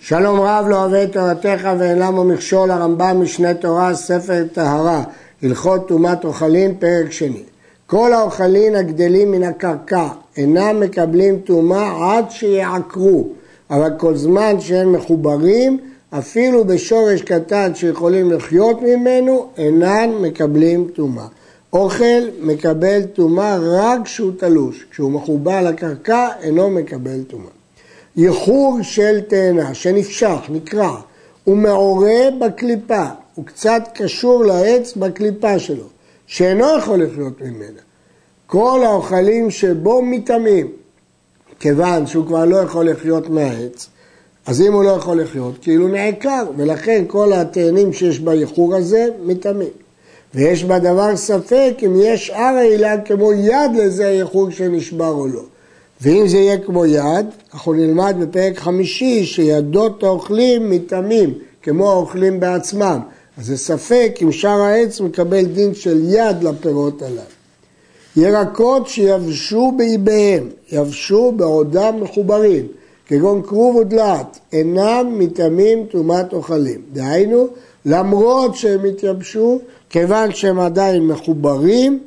שלום רב לא אוהב את תורתך ואין למה מכשול הרמב"ם משנה תורה ספר טהרה הלכות טומאת אוכלין פרק שני כל האוכלין הגדלים מן הקרקע אינם מקבלים טומאה עד שיעקרו אבל כל זמן שהם מחוברים אפילו בשורש קטן שיכולים לחיות ממנו אינן מקבלים טומאה אוכל מקבל טומאה רק כשהוא תלוש, כשהוא מחובר לקרקע אינו מקבל טומאה. ייחור של תאנה שנפשך, נקרע, הוא מעורה בקליפה, הוא קצת קשור לעץ בקליפה שלו, שאינו יכול לחיות ממנה. כל האוכלים שבו מטמאים, כיוון שהוא כבר לא יכול לחיות מהעץ, אז אם הוא לא יכול לחיות, כאילו נעקר, ולכן כל התאנים שיש בייחור הזה מטמאים. ויש בדבר ספק אם יש שאר העילה כמו יד לזה הייחור שנשבר או לא. ואם זה יהיה כמו יד, אנחנו נלמד בפרק חמישי שידות האוכלים מטעמים, כמו האוכלים בעצמם. אז זה ספק אם שאר העץ מקבל דין של יד לפירות הללו. ירקות שיבשו באיביהם, יבשו בעודם מחוברים, כגון כרוב ודלעת, אינם מטעמים טומאת אוכלים. דהיינו, למרות שהם התייבשו, כיוון שהם עדיין מחוברים,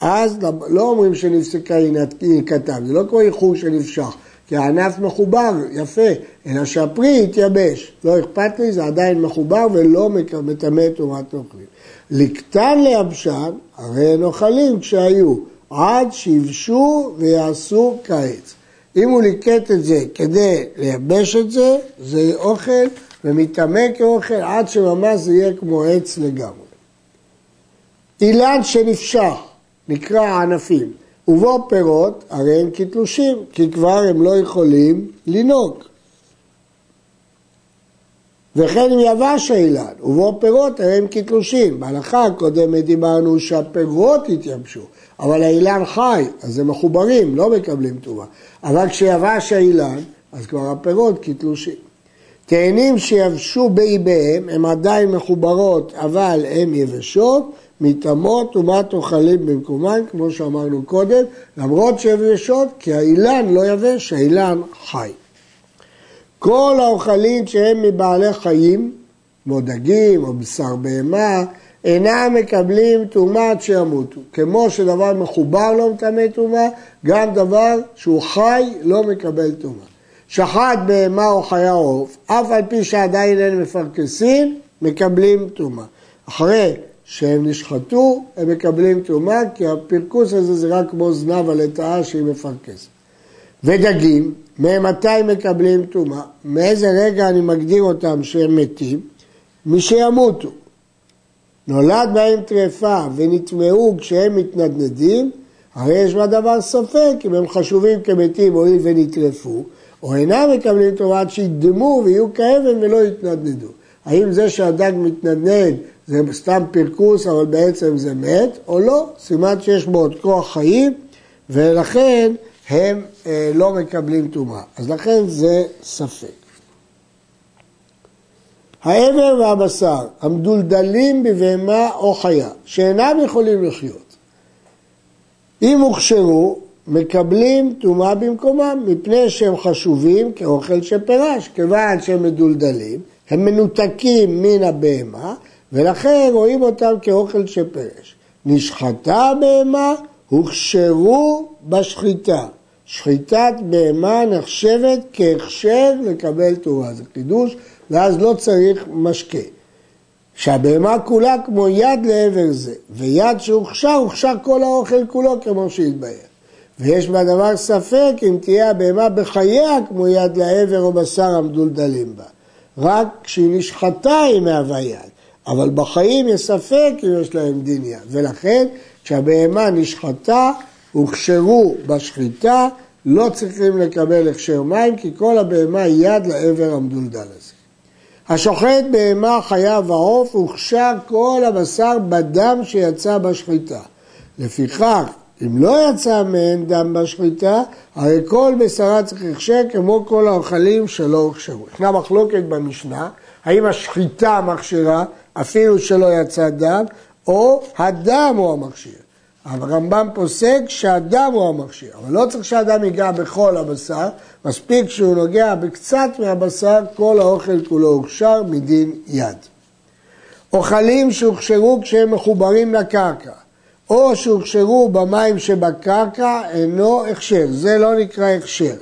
אז לא אומרים שנפסקה ינקתם, זה לא כמו איחור שנפשך, כי הענף מחובר, יפה, אלא שהפרי התייבש, לא אכפת לי, זה עדיין מחובר ולא מטמא תורת אוכלים. לקטן ליבשן, הרי הם אוכלים כשהיו, עד שיבשו ויעשו כעץ. אם הוא ליקט את זה כדי לייבש את זה, זה אוכל ומטמא כאוכל עד שממש זה יהיה כמו עץ לגמרי. אילן שנפשך, נקרא ענפים, ובו פירות, הרי הם כתלושים, כי כבר הם לא יכולים לנהוג. וכן אם יבש האילן, ובו פירות, הרי הם כתלושים. בהלכה הקודמת דיברנו שהפירות התייבשו, אבל האילן חי, אז הם מחוברים, לא מקבלים טובה. אבל כשיבש האילן, אז כבר הפירות כתלושים. תאנים שיבשו באיביהם, הם עדיין מחוברות, אבל הן יבשות, מטמאות טומאת אוכלים במקומן, כמו שאמרנו קודם, למרות שיבשות, כי האילן לא יבש, האילן חי. כל האוכלים שהם מבעלי חיים, כמו דגים או בשר בהמה, אינם מקבלים טומאה עד שימותו. כמו שדבר מחובר לא מטמא טומאה, גם דבר שהוא חי לא מקבל טומאה. שחט בהמה או חיה עוף, אף על פי שעדיין אין מפרכסים, מקבלים טומאה. אחרי שהם נשחטו, הם מקבלים טומאה, כי הפרכוס הזה זה רק כמו זנב הלטאה שהיא מפרכסת. ודגים, ממתי מקבלים טומאה? מאיזה רגע אני מגדיר אותם שהם מתים? משימותו. נולד בהם טרפה ונטמעו כשהם מתנדנדים, הרי יש בדבר ספק אם הם חשובים כמתים הואיל ונטרפו, או אינם מקבלים טומאה עד שידמו ויהיו כאבן ולא יתנדנדו. האם זה שהדג מתנדנד זה סתם פרכוס אבל בעצם זה מת, או לא, סימן שיש בו עוד כוח חיים ולכן הם אה, לא מקבלים טומאה. אז לכן זה ספק. העבר והבשר המדולדלים בבהמה או חיה, שאינם יכולים לחיות. אם הוכשרו, מקבלים טומאה במקומם, מפני שהם חשובים כאוכל שפרש, כיוון שהם מדולדלים, הם מנותקים מן הבהמה, ולכן רואים אותם כאוכל שפרש. נשחטה הבהמה, הוכשרו בשחיטה. שחיטת בהמה נחשבת כהכשר לקבל תורה, זה חידוש, ואז לא צריך משקה. שהבהמה כולה כמו יד לעבר זה, ויד שהוכשר, הוכשר כל האוכל כולו כמו שהתבהר. ויש בדבר ספק אם תהיה הבהמה בחייה כמו יד לעבר או בשר המדולדלים בה. רק כשהיא נשחטה היא מהווה יד. אבל בחיים יש ספק אם יש להם דין יד. ולכן כשהבהמה נשחטה, הוכשרו בשחיטה, לא צריכים לקבל הכשר מים, כי כל הבהמה היא יד לעבר המדולדל הזה. השוחט בהמה, חיה ועוף, הוכשר כל הבשר בדם שיצא בשחיטה. לפיכך, אם לא יצא מהן דם בשחיטה, הרי כל בשרה צריך הכשר כמו כל האוכלים שלא הוכשרו. ישנה מחלוקת במשנה, האם השחיטה מכשירה אפילו שלא יצא דם, או הדם הוא המכשיר. הרמב"ם פוסק שהדם הוא המכשיר, אבל לא צריך שהאדם ייגע בכל הבשר, מספיק שהוא נוגע בקצת מהבשר, כל האוכל כולו הוכשר מדין יד. אוכלים שהוכשרו כשהם מחוברים לקרקע, או שהוכשרו במים שבקרקע, אינו הכשר, זה לא נקרא הכשר.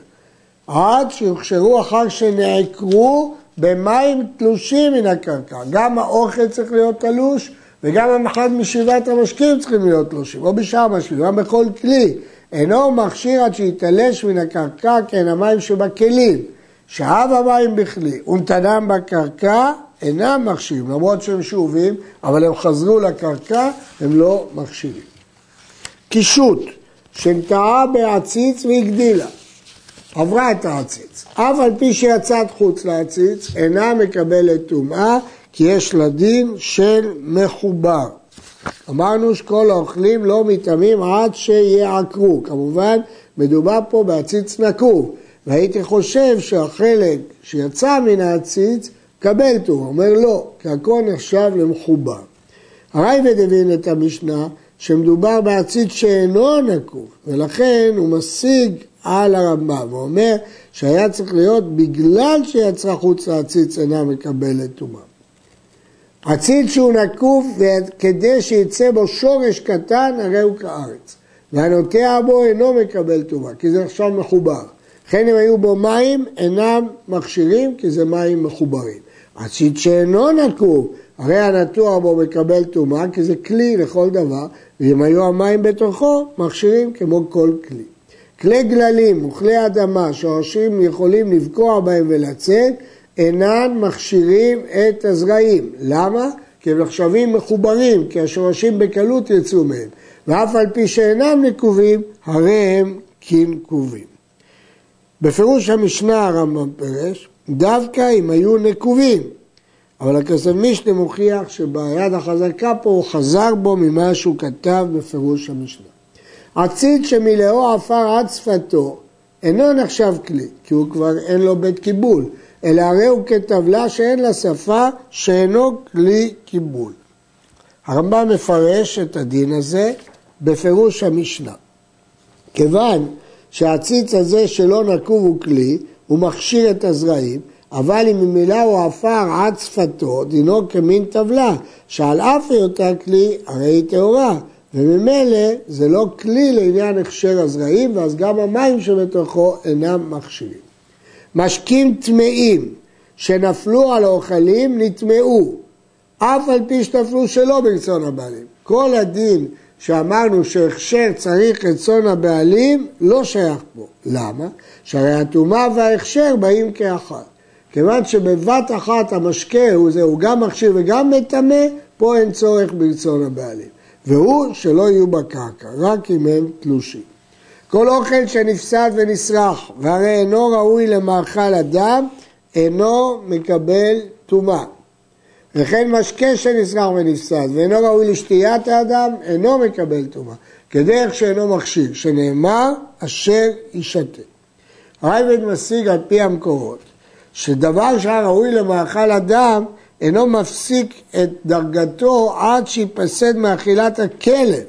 עד שהוכשרו אחר שנעקרו במים תלושים מן הקרקע. גם האוכל צריך להיות תלוש וגם אחד משבעת המשקים צריכים להיות תלושים, או בשאר המשקים, גם בכל כלי. אינו מכשיר עד שיתלש מן הקרקע כן המים שבכלים. שאב המים בכלי ונתנם בקרקע אינם מכשירים, למרות שהם שאובים, אבל הם חזרו לקרקע, הם לא מכשירים. קישוט, שנטעה בעציץ והגדילה, עברה את העציץ, אף על פי שיצאת חוץ לעציץ, אינה מקבלת טומאה, כי יש לה דין של מחובר. אמרנו שכל האוכלים לא מטעמים עד שיעקרו, כמובן מדובר פה בעציץ נקוב, והייתי חושב שהחלק שיצא מן העציץ קבל טור, אומר לא, כי הכל נחשב למחובר. הרייבד הבין את המשנה שמדובר בעציץ שאינו נקוב, ולכן הוא משיג על הרמב"ם, הוא אומר שהיה צריך להיות בגלל שיצא חוץ לעציץ אינה מקבלת טומאה. עציץ שהוא נקוב כדי שיצא בו שורש קטן הרי הוא כארץ, והנוטע בו אינו מקבל טומאה, כי זה עכשיו מחובר. לכן אם היו בו מים אינם מכשירים כי זה מים מחוברים. עציץ שאינו נקוב, הרי הנטוע בו מקבל טומאה כי זה כלי לכל דבר, ואם היו המים בתוכו, מכשירים כמו כל כלי. כלי גללים וכלי אדמה שהראשים יכולים לבקוע בהם ולצאת, אינן מכשירים את הזרעים. למה? כי הם נחשבים מחוברים, כי השורשים בקלות יצאו מהם. ואף על פי שאינם נקובים, הרי הם כנקובים. בפירוש המשנה הרמב"ם פירש, דווקא אם היו נקובים. אבל הכסף משנה מוכיח שביד החזקה פה הוא חזר בו ממה שהוא כתב בפירוש המשנה. עציץ שמילאו עפר עד שפתו אינו נחשב כלי, כי הוא כבר אין לו בית קיבול, אלא הרי הוא כטבלה שאין לה שפה שאינו כלי קיבול. הרמב"ם מפרש את הדין הזה בפירוש המשנה. כיוון שהעציץ הזה שלא נקוב הוא כלי, הוא מכשיר את הזרעים, אבל אם ממילא הוא עפר עד שפתו, דינו כמין טבלה, שעל אף היותה כלי, הרי היא טהורה, וממילא זה לא כלי לעניין הכשר הזרעים, ואז גם המים שבתוכו אינם מכשירים. משקים טמאים שנפלו על האוכלים נטמאו, אף על פי שנפלו שלא ברצון הבעלים. כל הדין שאמרנו שהכשר צריך רצון הבעלים, לא שייך פה. למה? שהרי הטומאה וההכשר באים כאחת. כיוון שבבת אחת המשקה הוא זה, הוא גם מכשיר וגם מטמא, פה אין צורך ברצון הבעלים. והוא שלא יהיו בקרקע, רק אם הם תלושים. כל אוכל שנפסד ונסרח, והרי אינו ראוי למאכל אדם, אינו מקבל טומאה. וכן משקה שנסרח ונפסד ואינו ראוי לשתיית האדם, אינו מקבל טומאה. כדרך שאינו מכשיר, שנאמר אשר ישתה. הרייבד משיג על פי המקורות, שדבר שהיה ראוי למאכל אדם, אינו מפסיק את דרגתו עד שיפסד מאכילת הכלב.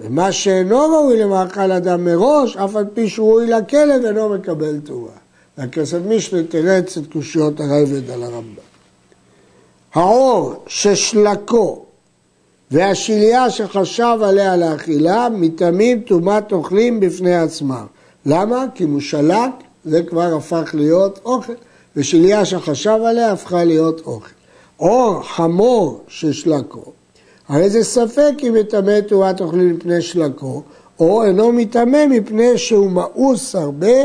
ומה שאינו ראוי למאכל אדם מראש, אף על פי שהוא ראוי לכלב, אינו מקבל תרועה. והכסף משנה תרץ את קושיות הרייבד על הרמב"ם. העור ששלקו והשליה שחשב עליה לאכילה, מטעמים טומאת אוכלים בפני עצמם. למה? כי מושלק זה כבר הפך להיות אוכל, ושליה שחשב עליה הפכה להיות אוכל. עור חמור ששלקו, הרי זה ספק אם מטמא תרומת אוכלים מפני שלקו, או אינו מטמא מפני שהוא מאוס הרבה,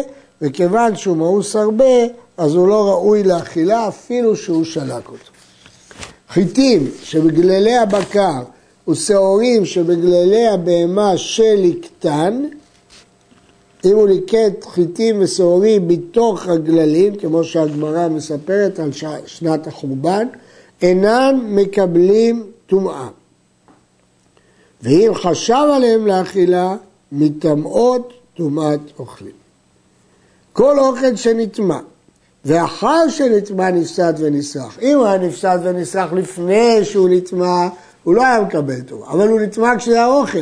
וכיוון שהוא מאוס הרבה, אז הוא לא ראוי לאכילה אפילו שהוא שלק אותו. חיטים שבגללי הבקר ושעורים שבגללי הבהמה שליקטן, אם הוא ליקט חיטים ושעורים מתוך הגללים, כמו שהגמרא מספרת על שנת החורבן, אינם מקבלים טומאה. ואם חשב עליהם לאכילה, מטמאות טומאת אוכלים. כל אוכל שנטמא, ואחר שנטמא נפסד ונסרח. אם הוא היה נפסד ונסרח לפני שהוא נטמא, הוא לא היה מקבל טומאה, אבל הוא נטמא כשזה היה אוכל.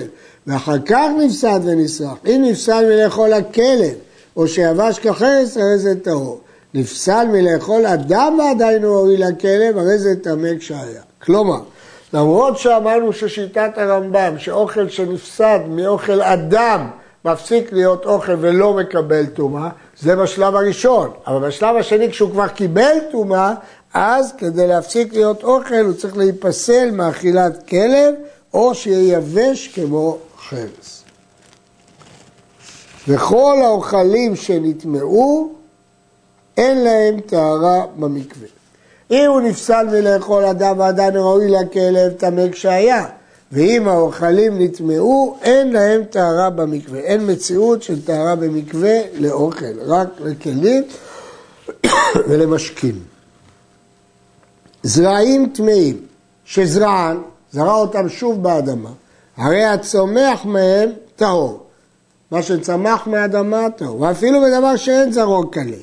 ואחר כך נפסד ונסרח. אם נפסד מלאכול הכלב, או שיבש כחרס, הרי זה טהור. נפסל מלאכול אדם ועדיין הוא הועיל לכלב, הרי זה טמא כשהיה. כלומר, למרות שאמרנו ששיטת הרמב"ם, שאוכל שנפסד מאוכל אדם, מפסיק להיות אוכל ולא מקבל טומאה, זה בשלב הראשון. אבל בשלב השני, כשהוא כבר קיבל טומאה, אז כדי להפסיק להיות אוכל הוא צריך להיפסל מאכילת כלב, או שיהיה יבש כמו חרס. וכל האוכלים שנטמעו, אין להם טהרה במקווה. אם הוא נפסל מלאכול אדם ועדיין ראוי לכלב, טמא כשהיה. ואם האוכלים נטמעו, אין להם טהרה במקווה. אין מציאות של טהרה במקווה לאוכל, רק לכלים ולמשקים. זרעים טמאים, שזרען, זרע אותם שוב באדמה, הרי הצומח מהם טהור. מה שצמח מהאדמה טהור, ואפילו בדבר שאין זרעו קלה.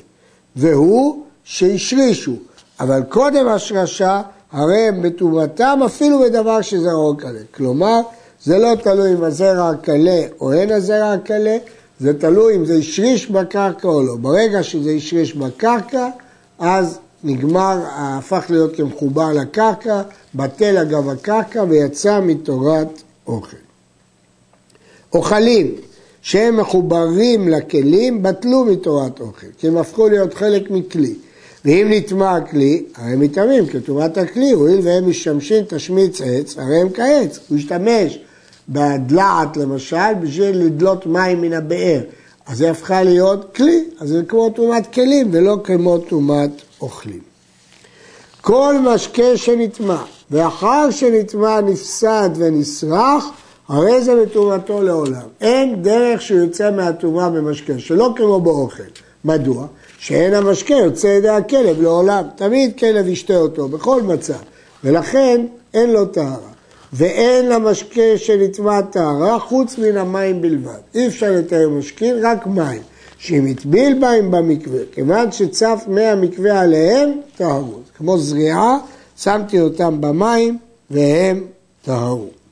והוא שהשרישו, אבל קודם השרשה הרי הם בטומאתם אפילו בדבר שזרעו קלה. כלומר, זה לא תלוי אם הזרע הקלה או אין הזרע הקלה, זה תלוי אם זה השריש בקרקע או לא. ברגע שזה השריש בקרקע, אז נגמר, הפך להיות כמחובר לקרקע, בטל אגב הקרקע ויצא מתורת אוכל. אוכלים שהם מחוברים לכלים, בטלו מתורת אוכל, כי הם הפכו להיות חלק מכלי. ואם נטמע הכלי, הרי הם מטמאים כטומאת הכלי, הואיל והם משתמשים תשמיץ עץ, הרי הם כעץ. הוא השתמש בדלעת למשל בשביל לדלות מים מן הבאר, אז זה הפכה להיות כלי, אז זה כמו טומאת כלים ולא כמו טומאת אוכלים. כל משקה שנטמע, ואחר שנטמע נפסד ונסרח, הרי זה מטומאתו לעולם. אין דרך שהוא יוצא מהטומאה במשקה, שלא כמו באוכל. מדוע? שאין המשקה יוצא ידי הכלב לעולם. תמיד כלב ישתה אותו, בכל מצב. ולכן אין לו טהרה. ואין למשקה שנטמע טהרה חוץ מן המים בלבד. אי אפשר לתאר משקין, רק מים. שאם הטביל בהם במקווה, כיוון שצף מי המקווה עליהם, טהרו. כמו זריעה, שמתי אותם במים והם טהרו.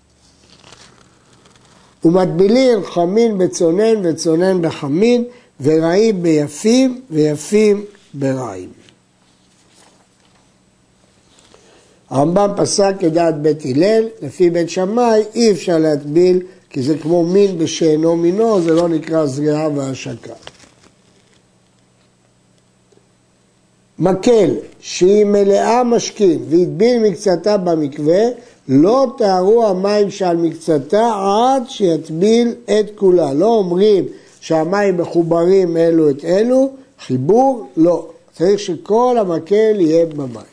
ומטבילין חמין בצונן וצונן בחמין, ורעים ביפים ויפים ברעים. הרמב"ם פסק כדעת בית הלל, לפי בית שמאי אי אפשר להטביל כי זה כמו מין בשאינו מינו, זה לא נקרא זריעה והשקה. מקל שהיא מלאה משכין והטביל מקצתה במקווה, לא טהרו המים שעל מקצתה עד שיטביל את כולה. לא אומרים שהמים מחוברים אלו את אלו, חיבור לא. צריך שכל המקל יהיה במים.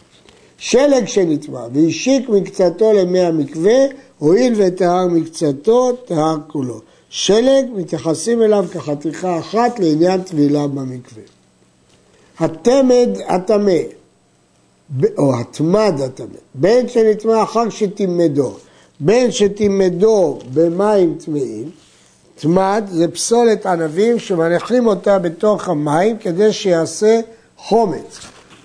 שלג שנטמע והשיק מקצתו למי המקווה, הואיל וטהר מקצתו, טהר כולו. שלג מתייחסים אליו כחתיכה אחת לעניין טבילה במקווה. התמד הטמא, או התמד הטמא, בין שנטמע אחר שתימדו, בין שתימדו במים טמאים, תמד זה פסולת ענבים שמניחים אותה בתוך המים כדי שיעשה חומץ.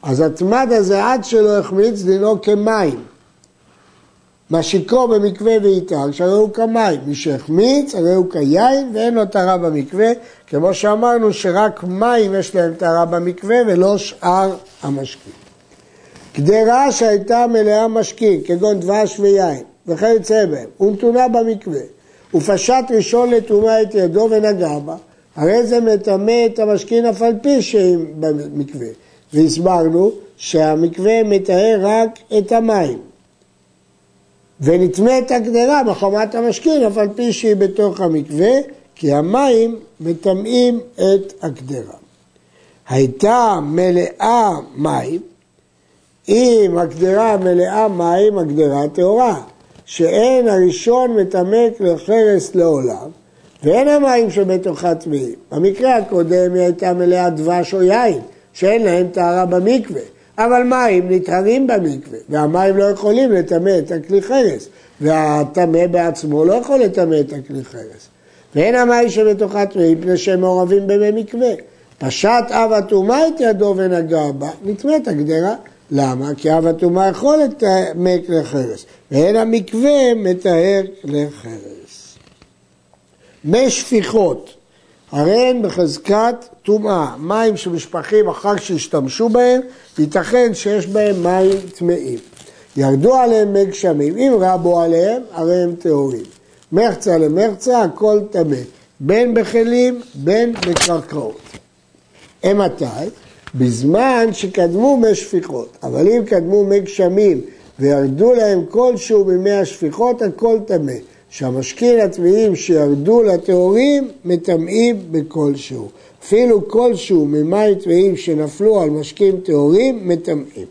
אז התמד הזה עד שלא החמיץ דינו כמים. מה שיקרו במקווה ואיתר, שהרי הוא כמים. מי שהחמיץ הרי הוא כיין ואין לו טהרה במקווה, כמו שאמרנו שרק מים יש להם טהרה במקווה ולא שאר המשקים. קדרה שהייתה מלאה משקים, כגון דבש ויין, וכיוצא בהם, ונתונה במקווה. ופשט ראשון לטומאה את ידו ונגע בה, הרי זה מטמא את המשכין אף על פי שהם במקווה. והסברנו שהמקווה מטהר רק את המים. ונטמא את הגדרה בחומת המשכין אף על פי שהיא בתוך המקווה, כי המים מטמאים את הגדרה. הייתה מלאה מים, אם הגדרה מלאה מים, הגדרה טהורה. שאין הראשון מטמא כלי חרס לעולם, ואין המים שבתוכה טמאים. במקרה הקודם היא הייתה מלאה דבש או יין, שאין להם טהרה במקווה. אבל מים נטהרים במקווה, והמים לא יכולים לטמא את הכלי חרס, והטמא בעצמו לא יכול לטמא את הכלי חרס. ואין המים שבתוכה טמאים מפני שהם מעורבים במי מקווה. פשט אב הטומאה את ידו ונגע בה, נטמאת הגדרה. למה? כי אב הטומאה יכול לטמא כלי חרס, ואין המקווה מטהר כלי חרס. מי שפיכות, הרי הן בחזקת טומאה, מים שמשפכים אחר שהשתמשו בהם, ייתכן שיש בהם מים טמאים. ירדו עליהם מי גשמים, אם רבו עליהם, הרי הם טהורים. מרצה למרצה, הכל טמא, בין בכלים, בין בקרקעות. אימתי? בזמן שקדמו מי שפיכות, אבל אם קדמו מי גשמים וירדו להם כלשהו ממי השפיכות, הכל טמא. שהמשקין הטמאים שירדו לטהורים מטמאים בכלשהו. אפילו כלשהו ממים טמאים שנפלו על משקין טהורים מטמאים.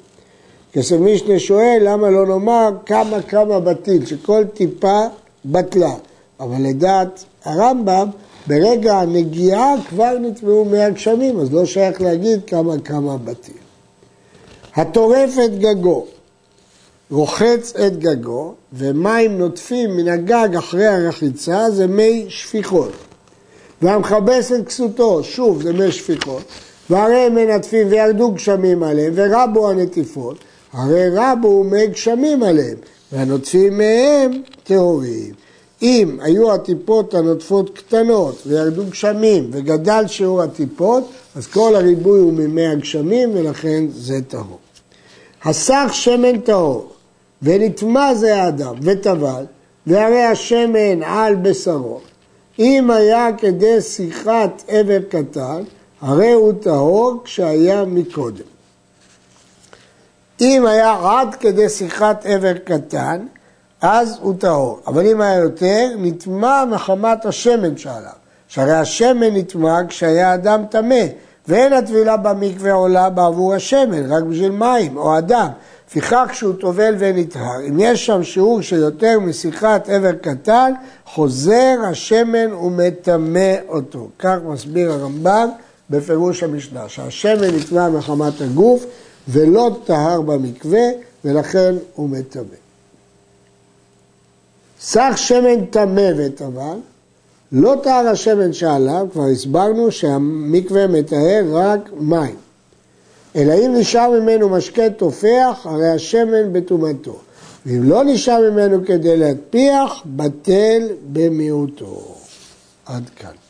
כסף מישנה שואל למה לא נאמר כמה כמה בטיל, שכל טיפה בטלה. אבל לדעת הרמב"ם, ברגע הנגיעה כבר נטמעו מי הגשמים, אז לא שייך להגיד כמה כמה בטיל. הטורף את גגו, רוחץ את גגו, ומים נוטפים מן הגג אחרי הרחיצה זה מי שפיכות. והמכבס את כסותו, שוב זה מי שפיכות, והרי הם מנטפים וירדו גשמים עליהם, ורבו הנטיפות, הרי רבו מי גשמים עליהם, והנוטפים מהם טהורים. אם היו הטיפות הנוטפות קטנות וירדו גשמים וגדל שיעור הטיפות, אז כל הריבוי הוא ממי הגשמים ולכן זה טהור. הסך שמן טהור ונטמע זה האדם וטבל, והרי השמן על בשרו. אם היה כדי שיחת עבר קטן, הרי הוא טהור כשהיה מקודם. אם היה עד כדי שיחת עבר קטן, אז הוא טהור. אבל אם היה יותר, נטמע מחמת השמן שעליו. שהרי השמן נטמע כשהיה אדם טמא, ואין הטבילה במקווה עולה בעבור השמן, רק בשביל מים או אדם. לפיכך כשהוא טובל ונטהר, אם יש שם שיעור של יותר משיחת עבר קטן, חוזר השמן ומטמא אותו. כך מסביר הרמב"ם בפירוש המשנה, שהשמן נטמע מחמת הגוף ולא טהר במקווה, ולכן הוא מטמא. סך שמן טמא וטבל, לא טהר השמן שעליו, כבר הסברנו שהמקווה מטהר רק מים. אלא אם נשאר ממנו משקה תופח, הרי השמן בטומאתו. ואם לא נשאר ממנו כדי להטפיח, בטל במיעוטו. עד כאן.